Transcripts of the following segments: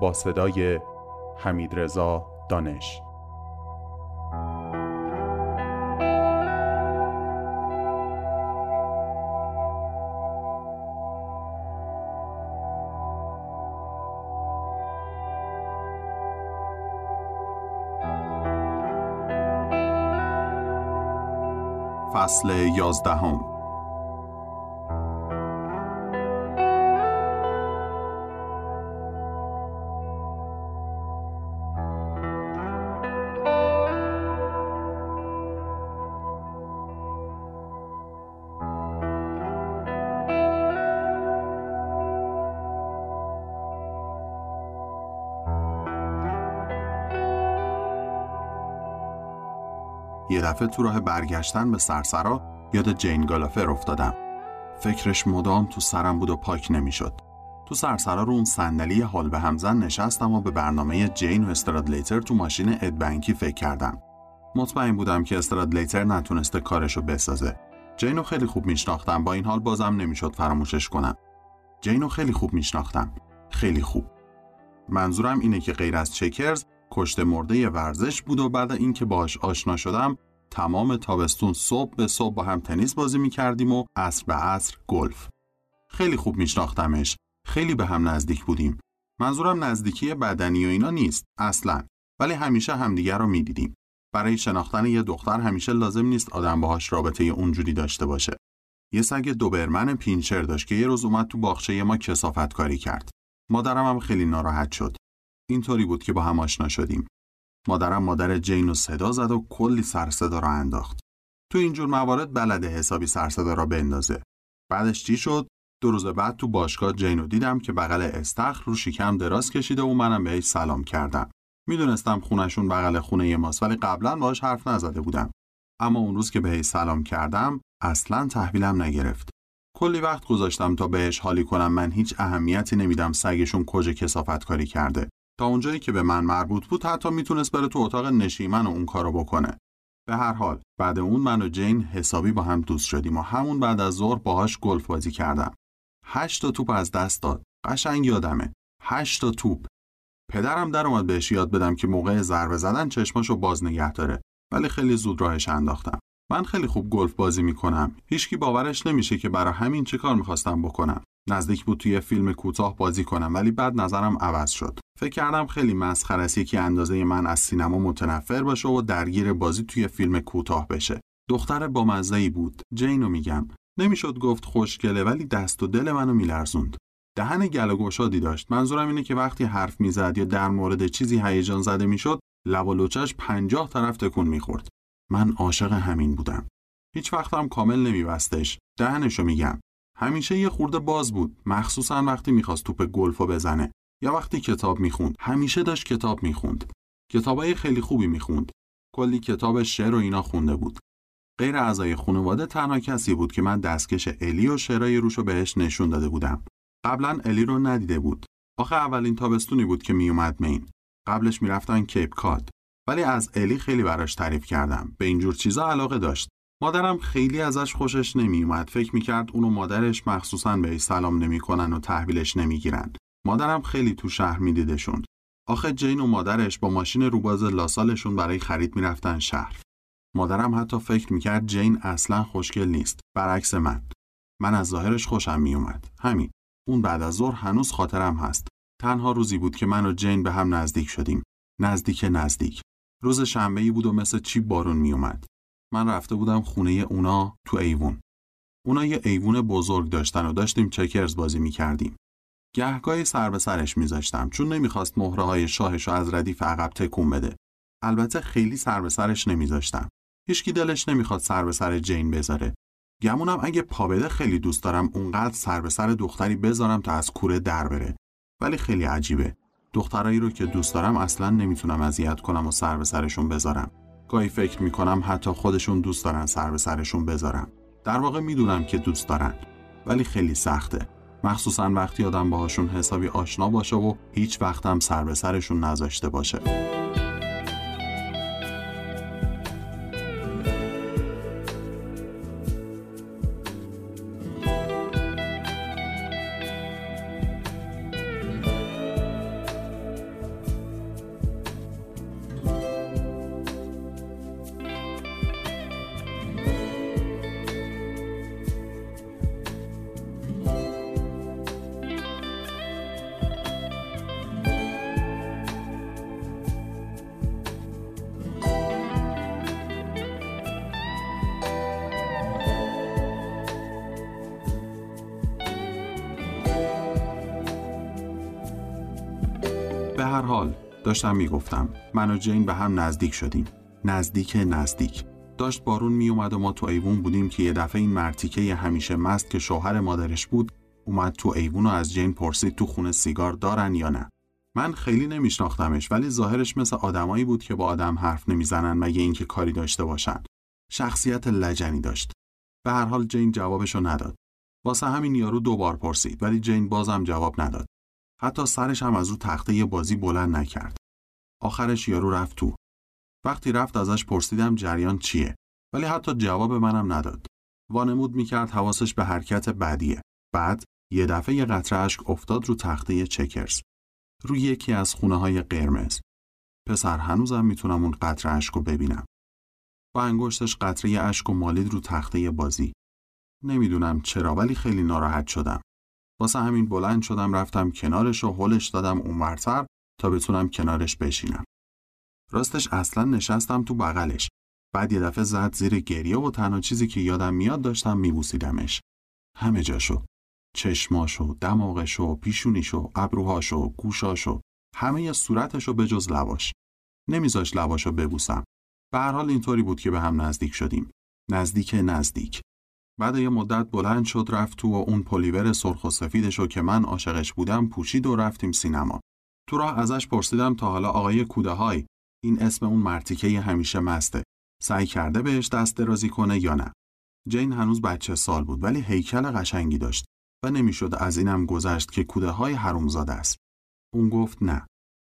با صدای حمید رضا دانش. فصل یازدهم. یه دفعه تو راه برگشتن به سرسرا یاد جین گالافر افتادم. فکرش مدام تو سرم بود و پاک نمی‌شد. تو سرسرا رو اون صندلی حال به همزن نشستم و به برنامه جین و استرادلیتر تو ماشین ادبنکی فکر کردم. مطمئن بودم که استرادلیتر نتونسته کارشو بسازه. جین رو خیلی خوب میشناختم با این حال بازم نمی‌شد فراموشش کنم. جین رو خیلی خوب میشناختم. خیلی خوب. منظورم اینه که غیر از چکرز کشته مرده ورزش بود و بعد اینکه باش آشنا شدم تمام تابستون صبح به صبح با هم تنیس بازی می کردیم و عصر به عصر گلف. خیلی خوب میشناختمش. خیلی به هم نزدیک بودیم. منظورم نزدیکی بدنی و اینا نیست اصلا ولی همیشه همدیگر رو می‌دیدیم. برای شناختن یه دختر همیشه لازم نیست آدم باهاش رابطه اونجوری داشته باشه. یه سگ دوبرمن پینچر داشت که یه روز اومد تو باغچه ما کثافت کاری کرد. مادرم هم خیلی ناراحت شد. اینطوری بود که با هم آشنا شدیم. مادرم مادر جین رو صدا زد و کلی سرصدا را انداخت. تو اینجور موارد بلده حسابی سرصدا را بندازه. بعدش چی شد؟ دو روز بعد تو باشگاه جین رو دیدم که بغل استخر رو شکم دراز کشیده و منم بهش سلام کردم. می‌دونستم خونشون بغل خونه ماست ولی قبلا باهاش حرف نزده بودم. اما اون روز که بهش سلام کردم اصلا تحویلم نگرفت. کلی وقت گذاشتم تا بهش حالی کنم من هیچ اهمیتی نمیدم سگشون کجا کسافت کاری کرده. تا اونجایی که به من مربوط بود حتی می‌تونست بره تو اتاق نشیمن و اون کارو بکنه. به هر حال بعد اون من و جین حسابی با هم دوست شدیم و همون بعد از ظهر باهاش گلف بازی کردم. هشت تا توپ از دست داد. قشنگ یادمه. هشت تا توپ. پدرم در اومد بهش یاد بدم که موقع ضربه زدن چشماشو باز نگه داره. ولی خیلی زود راهش انداختم. من خیلی خوب گلف بازی می‌کنم. هیچکی باورش نمیشه که برای همین چه کار می‌خواستم بکنم. نزدیک بود توی فیلم کوتاه بازی کنم ولی بعد نظرم عوض شد. فکر کردم خیلی مسخره است یکی اندازه من از سینما متنفر باشه و درگیر بازی توی فیلم کوتاه بشه. دختر با بود. جینو میگم. نمی‌شد گفت خوشگله ولی دست و دل منو میلرزوند. دهن گل و داشت. منظورم اینه که وقتی حرف می‌زد یا در مورد چیزی هیجان زده می‌شد، لب و لوچش پنجاه طرف تکون می‌خورد. من عاشق همین بودم. هیچ وقتم کامل نمیبستش. دهنشو میگم. همیشه یه خورده باز بود. مخصوصا وقتی می‌خواست توپ گلفو بزنه یا وقتی کتاب می‌خوند. همیشه داشت کتاب می‌خوند. کتابای خیلی خوبی می‌خوند. کلی کتاب شعر و اینا خونده بود. غیر اعضای خانواده تنها کسی بود که من دستکش الی و شعرای روشو بهش نشون داده بودم. قبلا الی رو ندیده بود. آخه اولین تابستونی بود که میومد مین قبلش می‌رفتن کیپ کاد ولی از الی خیلی براش تعریف کردم. به اینجور چیزا علاقه داشت. مادرم خیلی ازش خوشش نمیومد فکر می‌کرد اونو مادرش مخصوصا بهش سلام نمی‌کنن و تحویلش نمی‌گیرن. مادرم خیلی تو شهر میدیدشون. آخه جین و مادرش با ماشین روباز لاسالشون برای خرید می‌رفتن شهر. مادرم حتی فکر می‌کرد جین اصلا خوشگل نیست. برعکس من. من از ظاهرش خوشم میومد همین. اون بعد از ظهر هنوز خاطرم هست. تنها روزی بود که من و جین به هم نزدیک شدیم. نزدیک نزدیک. روز شنبه ای بود و مثل چی بارون میومد من رفته بودم خونه اونا تو ایوون. اونا یه ایوون بزرگ داشتن و داشتیم چکرز بازی می‌کردیم. گهگاهی سر به سرش میذاشتم چون نمی‌خواست مهره های شاهش از ردیف عقب تکون بده. البته خیلی سر به سرش نمیذاشتم. هیچکی دلش نمی‌خواد سر به سر جین بذاره. گمونم اگه پا بده خیلی دوست دارم اونقدر سر به سر دختری بذارم تا از کوره در بره. ولی خیلی عجیبه. دخترایی رو که دوست دارم اصلا نمی‌تونم اذیت کنم و سر به سرشون بذارم. گاهی فکر می‌کنم حتی خودشون دوست دارن سر به سرشون بذارم در واقع می‌دونم که دوست دارن ولی خیلی سخته. مخصوصا وقتی آدم باهاشون حسابی آشنا باشه و هیچ وقتم سر به سرشون نذاشته باشه. داشتم می‌گفتم من و جین به هم نزدیک شدیم. نزدیک نزدیک. داشت بارون میومد و ما تو ایوون بودیم که یه دفعه این مرتیکه همیشه مست که شوهر مادرش بود اومد تو ایوون و از جین پرسید تو خونه سیگار دارن یا نه. من خیلی نمیشناختمش ولی ظاهرش مثل آدمایی بود که با آدم حرف نمی‌زنن مگه اینکه کاری داشته باشن. شخصیت لجنی داشت. به هر حال جین جوابشو نداد. واسه همین یارو دوبار پرسید ولی جین بازم جواب نداد. حتی سرش هم از رو تخته بازی بلند نکرد. آخرش یارو رفت تو. وقتی رفت ازش پرسیدم جریان چیه ولی حتی جواب منم نداد. وانمود می‌کرد حواسش به حرکت بعدیه. بعد یه دفعه یه قطره اشک افتاد رو تخته چکرز. روی یکی از خونه های قرمز. پسر هنوزم می‌تونم اون قطره اشک رو ببینم. با انگشتش قطره اشک و مالید رو تخته بازی. نمی‌دونم چرا ولی خیلی ناراحت شدم. واسه همین بلند شدم رفتم کنارش و هلش دادم اونورتر تا بتونم کنارش بشینم. راستش اصلا نشستم تو بغلش. بعد یه دفعه زد زیر گریه و تنها چیزی که یادم میاد داشتم میبوسیدمش. همه جاشو. چشماشو، دماغشو، پیشونیشو، ابروهاشو، گوشاشو، همه صورتشو به جز لباش. نمیذاش لباشو ببوسم. به هر حال اینطوری بود که به هم نزدیک شدیم. نزدیک نزدیک. بعد یه مدت بلند شد رفت تو و اون پلیور سرخ و سفیدشو که من عاشقش بودم پوشید و رفتیم سینما. تو راه ازش پرسیدم تا حالا آقای کوده های این اسم اون مرتیکه همیشه مسته. سعی کرده بهش دست درازی کنه یا نه. جین هنوز بچه سال بود ولی هیکل قشنگی داشت و نمی‌شد از اینم گذشت که کوده های حرومزاده است. اون گفت نه.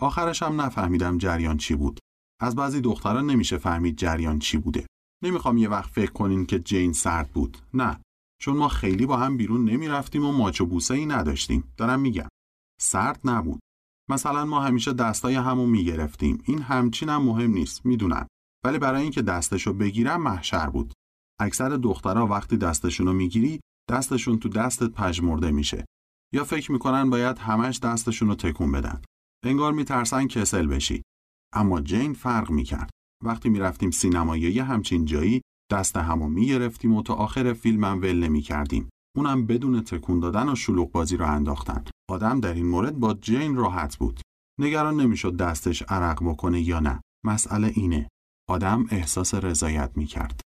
آخرش هم نفهمیدم جریان چی بود. از بعضی دختران نمیشه فهمید جریان چی بوده. نمی‌خوام یه وقت فکر کنین که جین سرد بود. نه چون ما خیلی با هم بیرون نمی‌رفتیم و ماچ و بوسه ای نداشتیم. دارم میگم سرد نبود. مثلا ما همیشه دستای همو می‌گرفتیم. این همچین هم مهم نیست می‌دونم. ولی برای اینکه دستشو بگیرم محشر بود. اکثر دخترها وقتی دستشونو می‌گیری دستشون تو دستت پژمرده میشه. یا فکر می‌کنن باید همش دستشونو تکون بدن. انگار میترسن کسل بشی. اما جین فرق می‌کرد. وقتی می‌رفتیم سینما یا یه همچین جایی دست همو می‌گرفتیم و تا آخر فیلمم ول نمی کردیم. اونم بدون تکون دادن و شلوغ بازی رو انداختن. آدم در این مورد با جین راحت بود. نگران نمی‌شد دستش عرق بکنه یا نه. مسئله اینه. آدم احساس رضایت می‌کرد.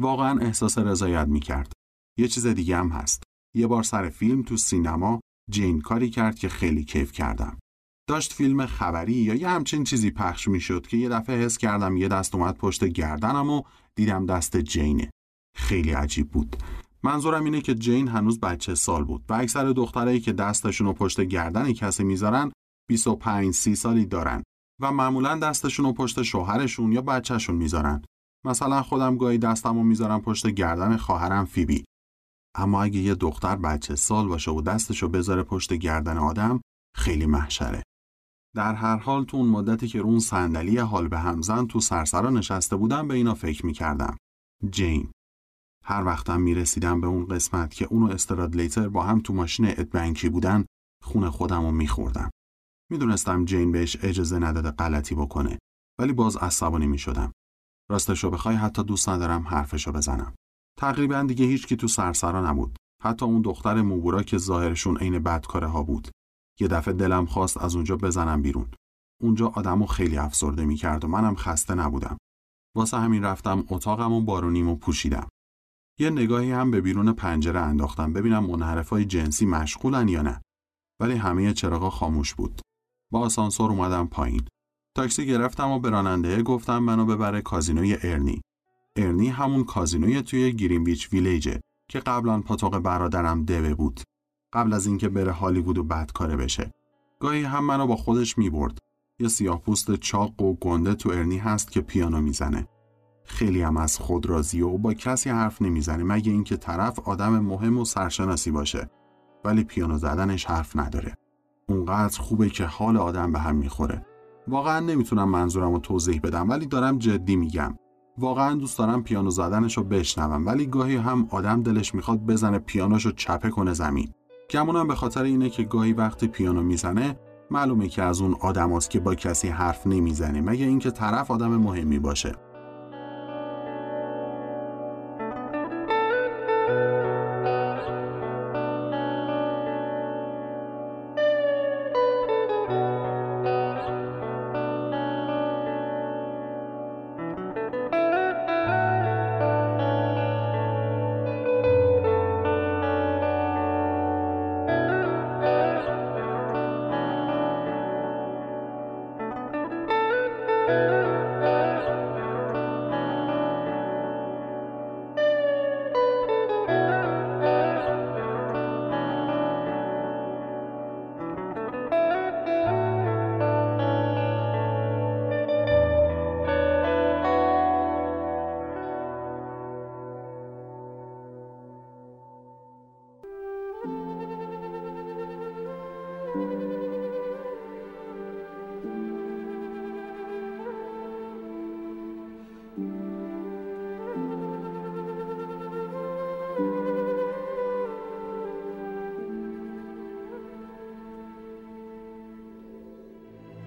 واقعا احساس رضایت می‌کرد. یه چیز دیگه هم هست. یه بار سر فیلم تو سینما جین کاری کرد که خیلی کیف کردم. داشت فیلم خبری یا یه همچین چیزی پخش می‌شد که یه دفعه حس کردم یه دست اومد پشت گردنم و دیدم دست جینه. خیلی عجیب بود. منظورم اینه که جین هنوز بچه سال بود و اکثر دخترایی که دستشون رو پشت گردن کسی می‌ذارن 25 30 سالی دارن و معمولا دستشون رو پشت شوهرشون یا بچهشون می‌ذارن. مثلا خودم گاهی دستم رو می‌ذارم پشت گردن خواهرم فیبی. اما اگه یه دختر بچه سال باشه و دستشو بذاره پشت گردن آدم خیلی محشره. در هر حال تو اون مدتی که رون صندلی حال به همزن تو سرسرا نشسته بودم به اینا فکر می‌کردم. جین. هر وقتم می رسیدم به اون قسمت که اون و استرادلیتر با هم تو ماشین ادبنکی بودن خون خودم رو می خوردم. می‌دونستم جین بهش اجازه نداده غلطی بکنه ولی باز عصبانی می شدم. راستشو بخوای حتی دوست ندارم حرفشو بزنم. تقریبا دیگه هیچکی تو سرسرا نبود. حتی اون دختر موبورا که ظاهرشون عین بدکاره ها بود. یه دفعه دلم خواست از اونجا بزنم بیرون. اونجا آدمو خیلی افسرده می‌کرد و منم خسته نبودم. واسه همین رفتم اتاقم و بارونیمو پوشیدم. یه نگاهی هم به بیرون پنجره انداختم ببینم منحرفای جنسی مشغولن یا نه. ولی همه چراغا خاموش بود. با آسانسور اومدم پایین. تاکسی گرفتم و به راننده گفتم منو ببره کازینوی ارنی. ارنی همون کازینوی توی گرینویچ ویلیجه که قبلا پاتوق برادرم دوه بود. قبل از اینکه بره هالیوود و بدکاره بشه. گاهی هم منو با خودش می‌برد. یه سیاه پوست چاق و گنده تو ارنی هست که پیانو می‌زنه. خیلی هم از خود راضی و با کسی حرف نمی‌زنه مگه اینکه طرف آدم مهم و سرشناسی باشه. ولی پیانو زدنش حرف نداره. اونقدر خوبه که حال آدم به هم می‌خوره. واقعا نمی‌تونم منظورم رو توضیح بدم ولی دارم جدی میگم. واقعا دوست دارم پیانو زدنش رو بشنوم ولی گاهی هم آدم دلش می‌خواد بزنه پیانوش رو چپه کنه زمین. گمونم به خاطر اینه که گاهی وقتی پیانو می‌زنه معلومه که از اون آدم که با کسی حرف نمی‌زنه مگه اینکه طرف آدم مهمی باشه.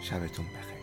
شبتون بخیر.